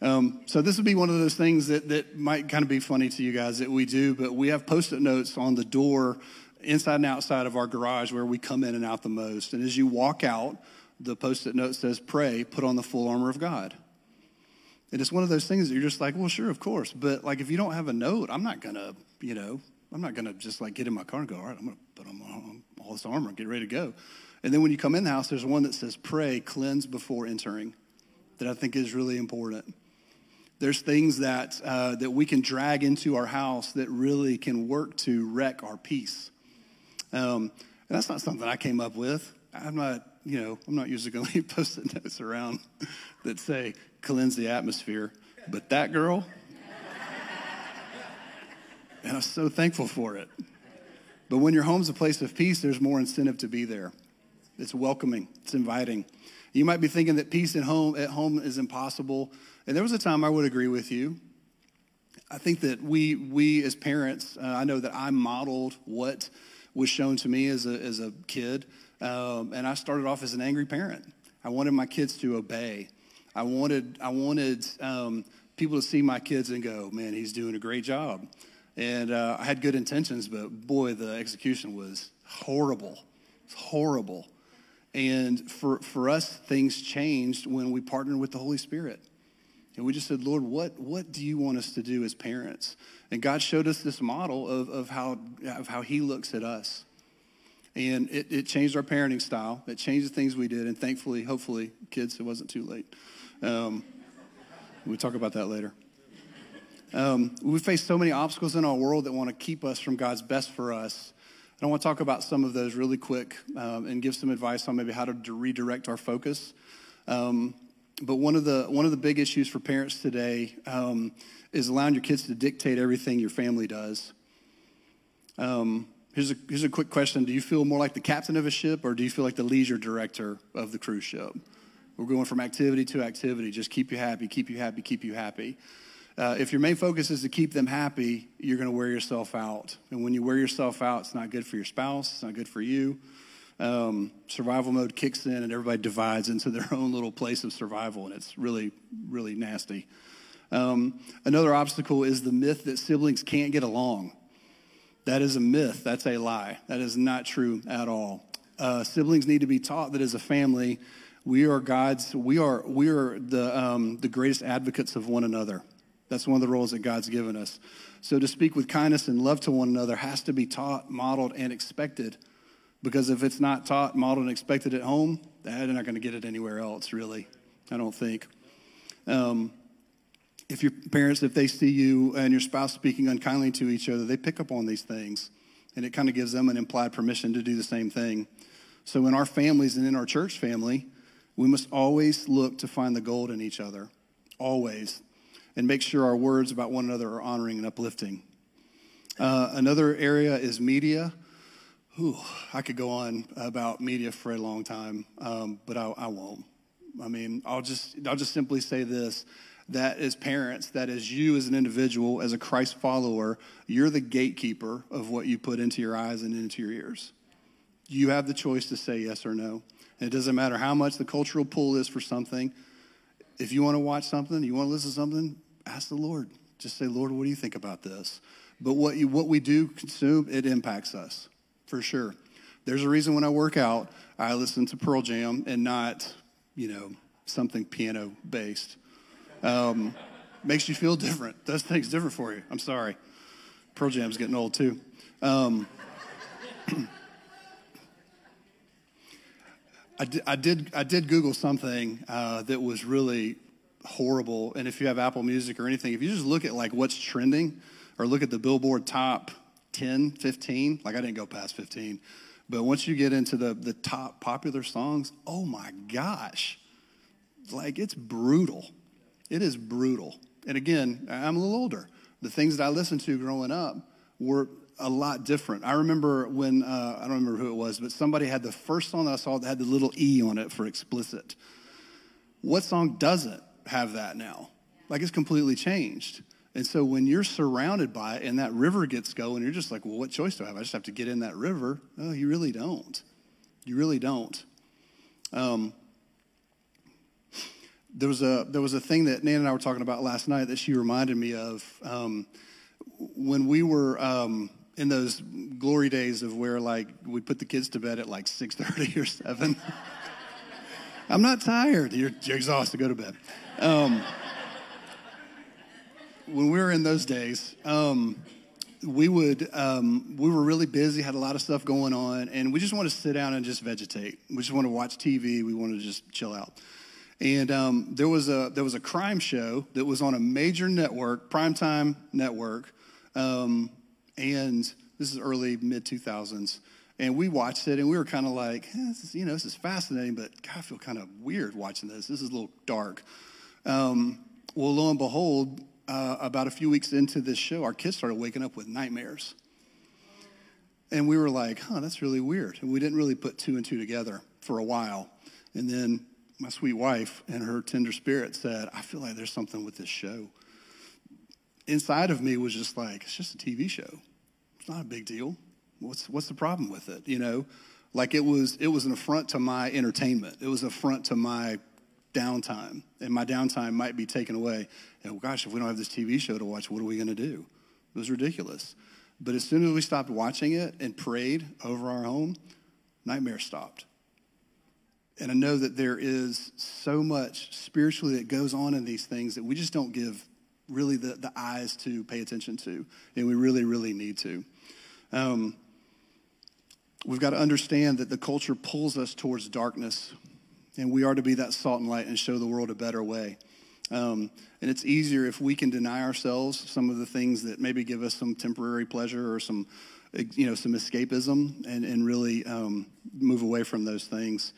Speaker 2: Um, so this would be one of those things that, that might kind of be funny to you guys that we do, but we have post-it notes on the door inside and outside of our garage where we come in and out the most. And as you walk out, the post-it note says, pray, put on the full armor of God. And it's one of those things that you're just like, well, sure, of course. But like, if you don't have a note, I'm not gonna, you know, I'm not gonna just like get in my car and go, all right, I'm gonna put on all this armor get ready to go. And then when you come in the house, there's one that says, pray, cleanse before entering, that I think is really important. There's things that uh, that we can drag into our house that really can work to wreck our peace. Um, and that's not something I came up with. I'm not, you know, I'm not usually going to leave post-it notes around that say cleanse the atmosphere. But that girl, and I'm so thankful for it. But when your home's a place of peace, there's more incentive to be there. It's welcoming, it's inviting. You might be thinking that peace at home at home is impossible. And there was a time I would agree with you. I think that we we as parents, uh, I know that I modeled what was shown to me as a as a kid, um, and I started off as an angry parent. I wanted my kids to obey. I wanted, I wanted um, people to see my kids and go, man, he's doing a great job. And uh, I had good intentions, but boy, the execution was horrible. It's horrible. And for, for us, things changed when we partnered with the Holy Spirit. And we just said, Lord, what, what do you want us to do as parents? And God showed us this model of, of, how, of how He looks at us. And it, it changed our parenting style. It changed the things we did. And thankfully, hopefully, kids, it wasn't too late. Um, we'll talk about that later. Um, we face so many obstacles in our world that want to keep us from God's best for us. And I want to talk about some of those really quick um, and give some advice on maybe how to redirect our focus. Um, but one of the one of the big issues for parents today um, is allowing your kids to dictate everything your family does. Um, here's a here's a quick question: Do you feel more like the captain of a ship, or do you feel like the leisure director of the cruise ship? We're going from activity to activity. Just keep you happy, keep you happy, keep you happy. Uh, if your main focus is to keep them happy, you're going to wear yourself out. And when you wear yourself out, it's not good for your spouse, it's not good for you um, survival mode kicks in and everybody divides into their own little place of survival, and it's really, really nasty. Um, another obstacle is the myth that siblings can't get along. That is a myth. That's a lie. That is not true at all. Uh, siblings need to be taught that as a family, we are God's. We are we are the um, the greatest advocates of one another. That's one of the roles that God's given us. So to speak with kindness and love to one another has to be taught, modeled, and expected. Because if it's not taught, modeled, and expected at home, they're not going to get it anywhere else, really. I don't think. Um, if your parents, if they see you and your spouse speaking unkindly to each other, they pick up on these things. And it kind of gives them an implied permission to do the same thing. So in our families and in our church family, we must always look to find the gold in each other. Always. And make sure our words about one another are honoring and uplifting. Uh, another area is media. Whew, I could go on about media for a long time, um, but I, I, won't. I mean, I'll just I'll just simply say this: that as parents, that as you as an individual, as a Christ follower, you're the gatekeeper of what you put into your eyes and into your ears. You have the choice to say yes or no. And it doesn't matter how much the cultural pull is for something. If you want to watch something, you want to listen to something, ask the Lord. Just say, Lord, what do you think about this? But what you, what we do consume, it impacts us for sure. There's a reason when I work out, I listen to Pearl Jam and not, you know, something piano based. Um, makes you feel different. Does things different for you. I'm sorry. Pearl Jam's getting old too. Um, I, did, I, did, I did Google something uh, that was really horrible. And if you have Apple Music or anything, if you just look at like what's trending or look at the Billboard top 10, 15. Like I didn't go past 15. But once you get into the, the top popular songs, oh my gosh. Like it's brutal. It is brutal. And again, I'm a little older. The things that I listened to growing up were a lot different. I remember when, uh, I don't remember who it was, but somebody had the first song that I saw that had the little E on it for explicit. What song doesn't have that now? Like it's completely changed. And so when you're surrounded by it and that river gets going, you're just like, well, what choice do I have? I just have to get in that river. Oh, you really don't. You really don't. Um, there was a there was a thing that Nan and I were talking about last night that she reminded me of um, when we were um, in those glory days of where like we put the kids to bed at like six thirty or seven. I'm not tired. You're, you're exhausted. Go to bed. Um, when we were in those days, um, we would um, we were really busy, had a lot of stuff going on, and we just want to sit down and just vegetate. We just want to watch TV. We want to just chill out. And um, there was a there was a crime show that was on a major network, primetime network, um, and this is early mid two thousands. And we watched it, and we were kind of like, eh, this is, you know, this is fascinating, but God, I feel kind of weird watching this. This is a little dark. Um, well, lo and behold, uh, about a few weeks into this show, our kids started waking up with nightmares. And we were like, huh, that's really weird. And we didn't really put two and two together for a while. And then my sweet wife and her tender spirit said, I feel like there's something with this show. Inside of me was just like, it's just a TV show. It's not a big deal. What's, what's the problem with it? You know, like it was, it was an affront to my entertainment. It was an affront to my downtime, and my downtime might be taken away. And gosh, if we don't have this TV show to watch, what are we going to do? It was ridiculous. But as soon as we stopped watching it and prayed over our home, nightmare stopped. And I know that there is so much spiritually that goes on in these things that we just don't give really the, the eyes to pay attention to. And we really, really need to. Um, we've got to understand that the culture pulls us towards darkness, and we are to be that salt and light and show the world a better way. Um, and it's easier if we can deny ourselves some of the things that maybe give us some temporary pleasure or some, you know, some escapism, and, and really um, move away from those things.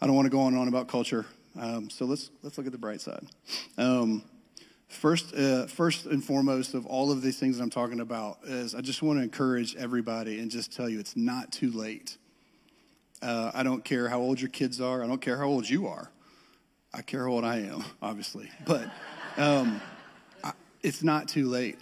Speaker 2: I don't want to go on and on about culture, um, so let's let's look at the bright side. Um, first, uh, first and foremost of all of these things that I'm talking about is I just want to encourage everybody and just tell you it's not too late. Uh, I don't care how old your kids are. I don't care how old you are. I care how old I am, obviously, but um, I, it's not too late.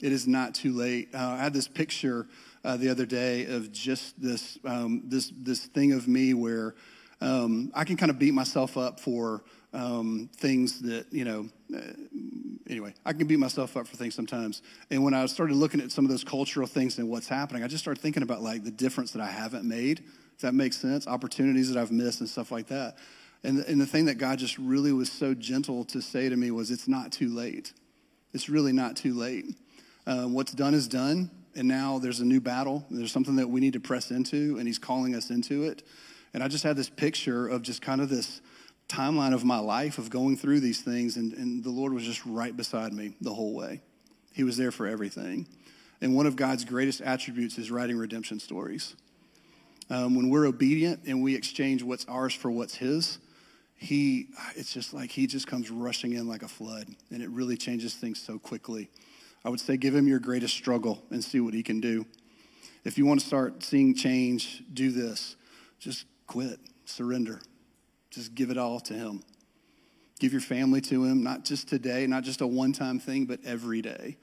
Speaker 2: It is not too late. Uh, I had this picture uh, the other day of just this um, this this thing of me where um, I can kind of beat myself up for um, things that you know. Uh, anyway, I can beat myself up for things sometimes. And when I started looking at some of those cultural things and what's happening, I just started thinking about like the difference that I haven't made. Does that make sense? Opportunities that I've missed and stuff like that. And, and the thing that God just really was so gentle to say to me was, it's not too late. It's really not too late. Uh, what's done is done, and now there's a new battle. There's something that we need to press into, and He's calling us into it. And I just had this picture of just kind of this timeline of my life of going through these things, and, and the Lord was just right beside me the whole way. He was there for everything. And one of God's greatest attributes is writing redemption stories. Um, when we're obedient and we exchange what's ours for what's His, he it's just like he just comes rushing in like a flood and it really changes things so quickly i would say give him your greatest struggle and see what he can do if you want to start seeing change do this just quit surrender. Just give it all to him. Give your family to him not just today not just a one-time thing but every day.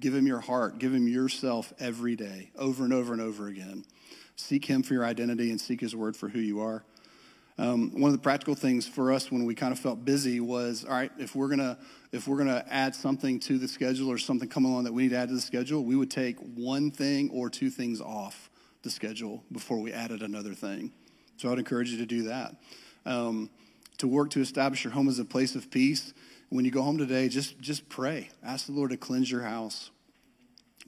Speaker 2: Give him your heart. Give him yourself every day over and over and over again. Seek him for your identity and seek his word for who you are. Um, one of the practical things for us when we kind of felt busy was, all right, if we're gonna if we're gonna add something to the schedule or something come along that we need to add to the schedule, we would take one thing or two things off the schedule before we added another thing. So I'd encourage you to do that. Um, to work to establish your home as a place of peace. When you go home today, just just pray. Ask the Lord to cleanse your house.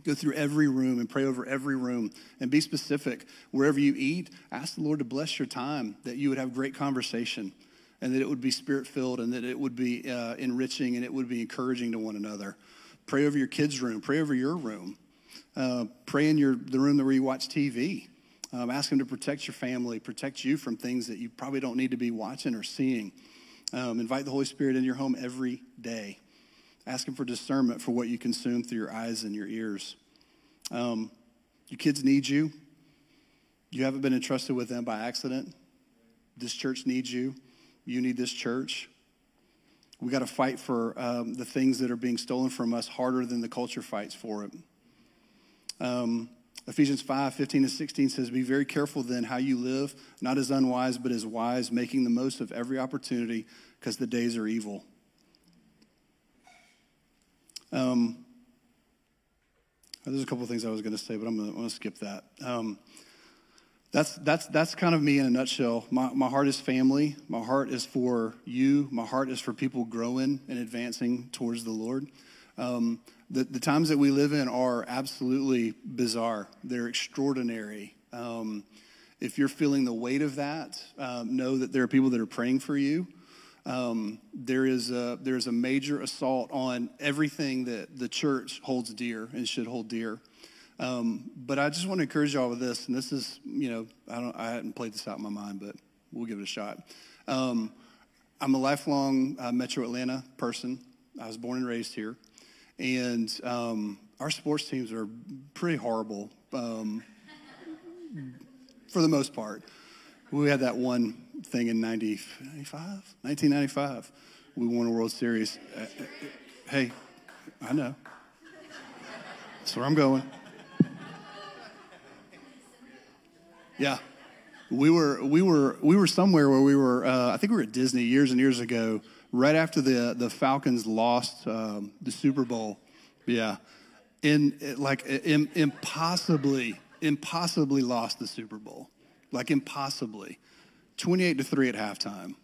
Speaker 2: Go through every room and pray over every room and be specific. Wherever you eat, ask the Lord to bless your time, that you would have great conversation and that it would be spirit filled and that it would be uh, enriching and it would be encouraging to one another. Pray over your kids' room, pray over your room. Uh, pray in your, the room where you watch TV. Um, ask Him to protect your family, protect you from things that you probably don't need to be watching or seeing. Um, invite the Holy Spirit into your home every day. Ask Him for discernment for what you consume through your eyes and your ears. Um, your kids need you. You haven't been entrusted with them by accident. This church needs you. You need this church. We got to fight for um, the things that are being stolen from us harder than the culture fights for it. Um, Ephesians 5 15 to 16 says, Be very careful then how you live, not as unwise, but as wise, making the most of every opportunity because the days are evil. Um, there's a couple of things I was going to say, but I'm going to skip that. Um, that's, that's, that's kind of me in a nutshell. My, my heart is family. My heart is for you. My heart is for people growing and advancing towards the Lord. Um, the, the times that we live in are absolutely bizarre, they're extraordinary. Um, if you're feeling the weight of that, um, know that there are people that are praying for you um, there is a, there's a major assault on everything that the church holds dear and should hold dear. Um, but I just want to encourage y'all with this, and this is, you know, I don't, I hadn't played this out in my mind, but we'll give it a shot. Um, I'm a lifelong uh, Metro Atlanta person. I was born and raised here, and um, our sports teams are pretty horrible um, for the most part. We had that one thing in 90, 95, 1995. We won a World Series. Uh, uh, hey, I know. That's where I'm going. Yeah. We were, we were, we were somewhere where we were, uh, I think we were at Disney years and years ago, right after the, the Falcons lost um, the Super Bowl. Yeah. In, like, in, impossibly, impossibly lost the Super Bowl. Like, impossibly 28 to 3 at halftime.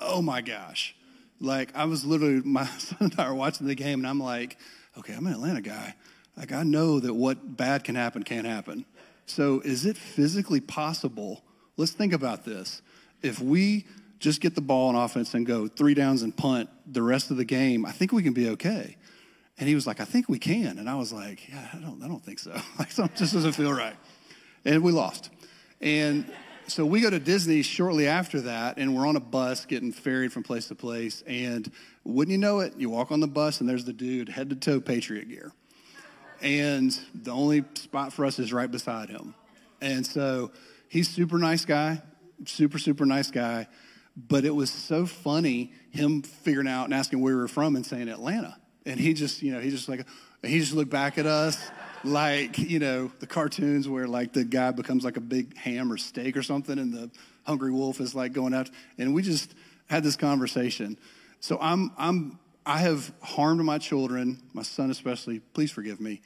Speaker 2: Oh my gosh. Like, I was literally, my son and I were watching the game, and I'm like, okay, I'm an Atlanta guy. Like, I know that what bad can happen can't happen. So, is it physically possible? Let's think about this. If we just get the ball on offense and go three downs and punt the rest of the game, I think we can be okay. And he was like, I think we can. And I was like, yeah, I don't, I don't think so. Like, something just doesn't feel right. And we lost. And so we go to Disney shortly after that, and we're on a bus getting ferried from place to place. And wouldn't you know it, you walk on the bus, and there's the dude, head to toe Patriot gear. And the only spot for us is right beside him. And so he's super nice guy, super, super nice guy. But it was so funny him figuring out and asking where we were from and saying Atlanta. And he just, you know, he just like, he just looked back at us like, you know, the cartoons where like the guy becomes like a big ham or steak or something and the hungry wolf is like going out. And we just had this conversation. So I'm, I'm, I have harmed my children, my son especially, please forgive me,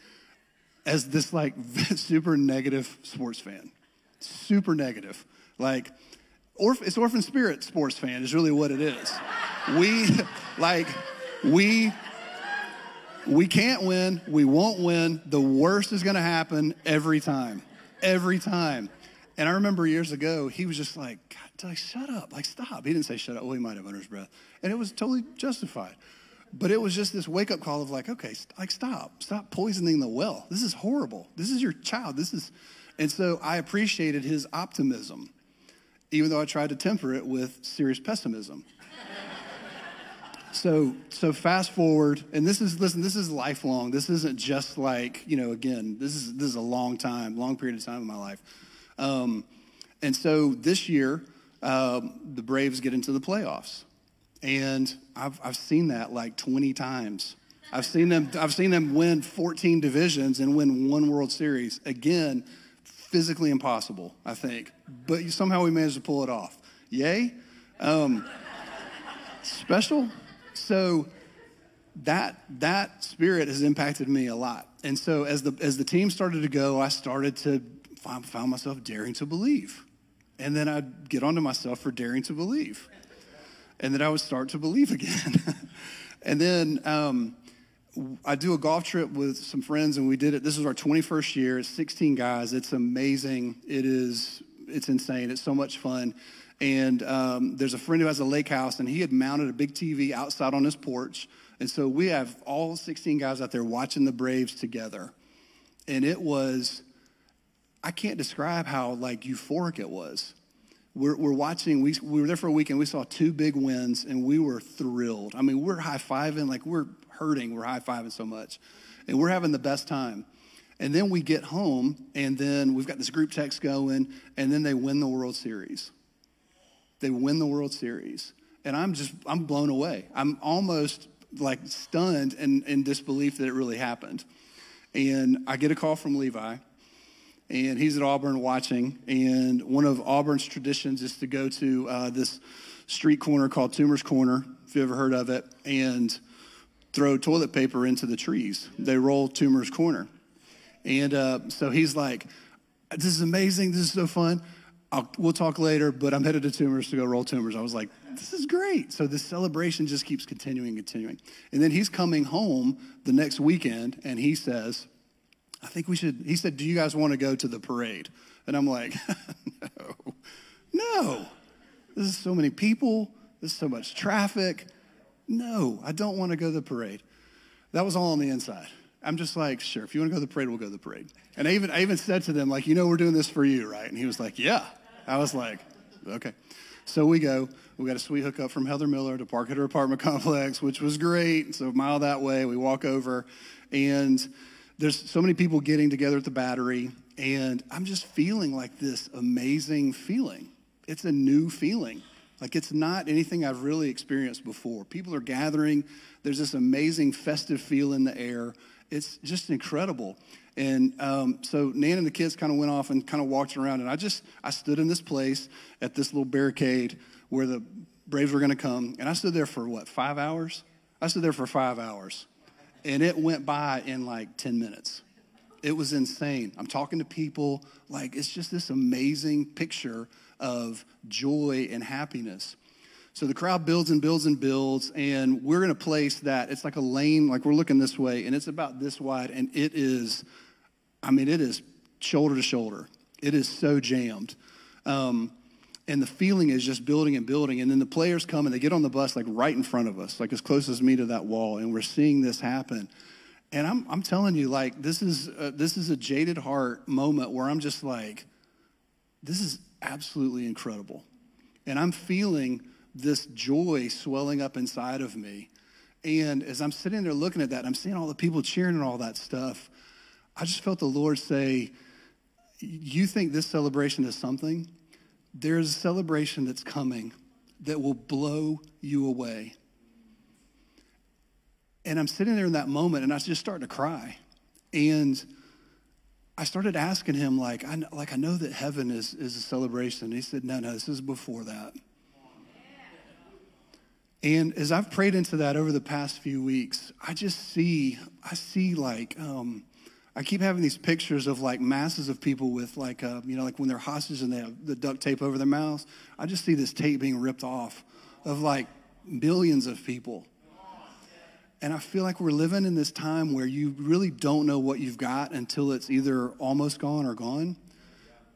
Speaker 2: as this like super negative sports fan. Super negative. Like, it's orphan spirit sports fan is really what it is. We, like, we we can't win. We won't win. The worst is going to happen every time. Every time. And I remember years ago, he was just like, God, like, shut up. Like, stop. He didn't say shut up. Well, he might have under his breath. And it was totally justified. But it was just this wake up call of like, okay, like, stop. Stop poisoning the well. This is horrible. This is your child. This is. And so I appreciated his optimism, even though I tried to temper it with serious pessimism. So, so fast forward, and this is listen. This is lifelong. This isn't just like you know. Again, this is this is a long time, long period of time in my life. Um, and so this year, um, the Braves get into the playoffs, and I've I've seen that like 20 times. I've seen them. I've seen them win 14 divisions and win one World Series. Again, physically impossible, I think, but somehow we managed to pull it off. Yay! Um, special so that that spirit has impacted me a lot. And so as the as the team started to go, I started to find, found myself daring to believe. And then I'd get onto myself for daring to believe. And then I would start to believe again. and then um, I do a golf trip with some friends, and we did it. This is our 21st year. It's 16 guys. It's amazing. It is. It's insane. It's so much fun. And um, there's a friend who has a lake house, and he had mounted a big TV outside on his porch. And so we have all 16 guys out there watching the Braves together. And it was, I can't describe how like euphoric it was. We're, we're watching, we, we were there for a weekend. We saw two big wins, and we were thrilled. I mean, we're high fiving, like we're hurting. We're high fiving so much. And we're having the best time. And then we get home, and then we've got this group text going, and then they win the World Series. They win the World Series. And I'm just, I'm blown away. I'm almost like stunned and in disbelief that it really happened. And I get a call from Levi, and he's at Auburn watching. And one of Auburn's traditions is to go to uh, this street corner called Toomer's Corner, if you ever heard of it, and throw toilet paper into the trees. They roll Toomer's Corner. And uh, so he's like, This is amazing. This is so fun. I'll, we'll talk later, but I'm headed to Toomer's to go roll Toomer's. I was like, this is great. So this celebration just keeps continuing continuing. And then he's coming home the next weekend and he says, I think we should, he said, do you guys want to go to the parade? And I'm like, no, no. This is so many people. There's so much traffic. No, I don't want to go to the parade. That was all on the inside. I'm just like, sure, if you want to go to the parade, we'll go to the parade. And I even, I even said to them, like, you know, we're doing this for you, right? And he was like, yeah. I was like, okay. So we go. We got a sweet hookup from Heather Miller to park at her apartment complex, which was great. So a mile that way, we walk over, and there's so many people getting together at the battery, and I'm just feeling like this amazing feeling. It's a new feeling. Like it's not anything I've really experienced before. People are gathering. There's this amazing festive feel in the air it's just incredible. And um, so Nan and the kids kind of went off and kind of walked around, and I just I stood in this place at this little barricade where the Braves were going to come, and I stood there for what five hours? I stood there for five hours, and it went by in like ten minutes. It was insane. I'm talking to people like it's just this amazing picture of joy and happiness. So the crowd builds and builds and builds, and we're in a place that it's like a lane, like we're looking this way, and it's about this wide, and it is, I mean, it is shoulder to shoulder. It is so jammed. Um, and the feeling is just building and building. And then the players come and they get on the bus like right in front of us, like as close as me to that wall, and we're seeing this happen. And I'm, I'm telling you, like, this is, a, this is a jaded heart moment where I'm just like, this is absolutely incredible. And I'm feeling this joy swelling up inside of me. And as I'm sitting there looking at that, I'm seeing all the people cheering and all that stuff. I just felt the Lord say, You think this celebration is something? There's a celebration that's coming that will blow you away. And I'm sitting there in that moment and I just started to cry. And I started asking him, like, I, like, I know that heaven is, is a celebration. He said, No, no, this is before that. And as I've prayed into that over the past few weeks, I just see, I see like, um, I keep having these pictures of like masses of people with like, uh, you know, like when they're hostages and they have the duct tape over their mouths. I just see this tape being ripped off of like billions of people. And I feel like we're living in this time where you really don't know what you've got until it's either almost gone or gone.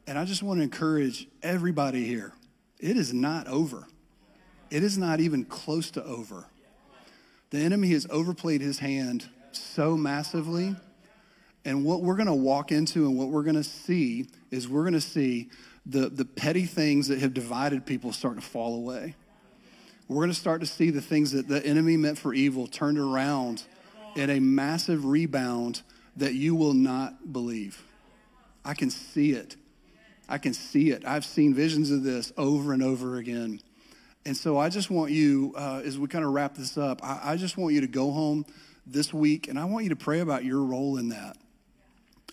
Speaker 2: And I just want to encourage everybody here it is not over. It is not even close to over. The enemy has overplayed his hand so massively. And what we're going to walk into and what we're going to see is we're going to see the, the petty things that have divided people start to fall away. We're going to start to see the things that the enemy meant for evil turned around in a massive rebound that you will not believe. I can see it. I can see it. I've seen visions of this over and over again. And so I just want you, uh, as we kind of wrap this up, I, I just want you to go home this week and I want you to pray about your role in that.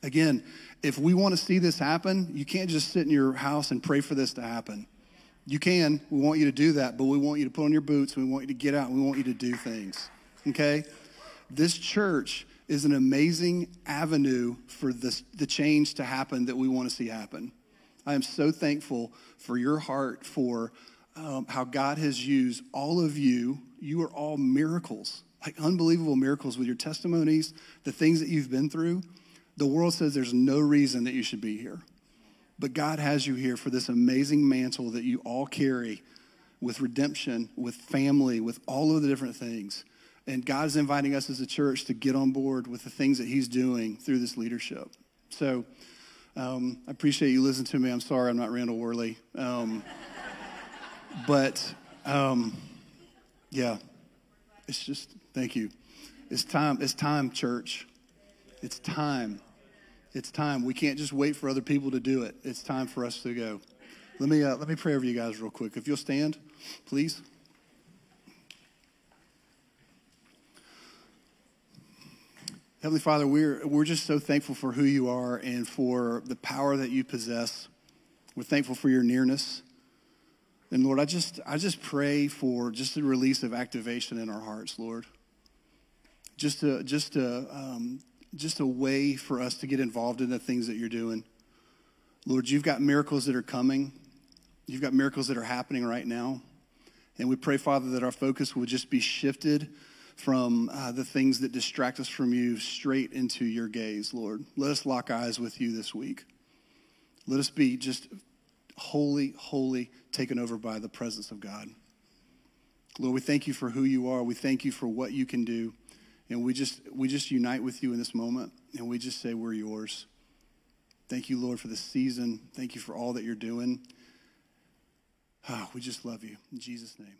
Speaker 2: Again, if we want to see this happen, you can't just sit in your house and pray for this to happen. You can. We want you to do that, but we want you to put on your boots. We want you to get out. We want you to do things. Okay? This church is an amazing avenue for this, the change to happen that we want to see happen. I am so thankful for your heart for um, how God has used all of you. You are all miracles, like unbelievable miracles with your testimonies, the things that you've been through. The world says there's no reason that you should be here. But God has you here for this amazing mantle that you all carry with redemption, with family, with all of the different things. And God is inviting us as a church to get on board with the things that He's doing through this leadership. So um, I appreciate you listening to me. I'm sorry I'm not Randall Worley. Um, but um, yeah, it's just thank you. It's time. It's time, church. It's time. It's time. We can't just wait for other people to do it. It's time for us to go. Let me uh, let me pray over you guys real quick. If you'll stand, please. Heavenly Father, we're, we're just so thankful for who you are and for the power that you possess. We're thankful for your nearness. And Lord, I just, I just pray for just a release of activation in our hearts, Lord. Just to, just to, um, just a way for us to get involved in the things that you're doing. Lord, you've got miracles that are coming. You've got miracles that are happening right now. And we pray, Father, that our focus will just be shifted from uh, the things that distract us from you straight into your gaze, Lord. Let us lock eyes with you this week. Let us be just holy, holy, taken over by the presence of God. Lord, we thank you for who you are. We thank you for what you can do. And we just we just unite with you in this moment and we just say we're yours. Thank you, Lord, for this season. Thank you for all that you're doing. Oh, we just love you. In Jesus' name.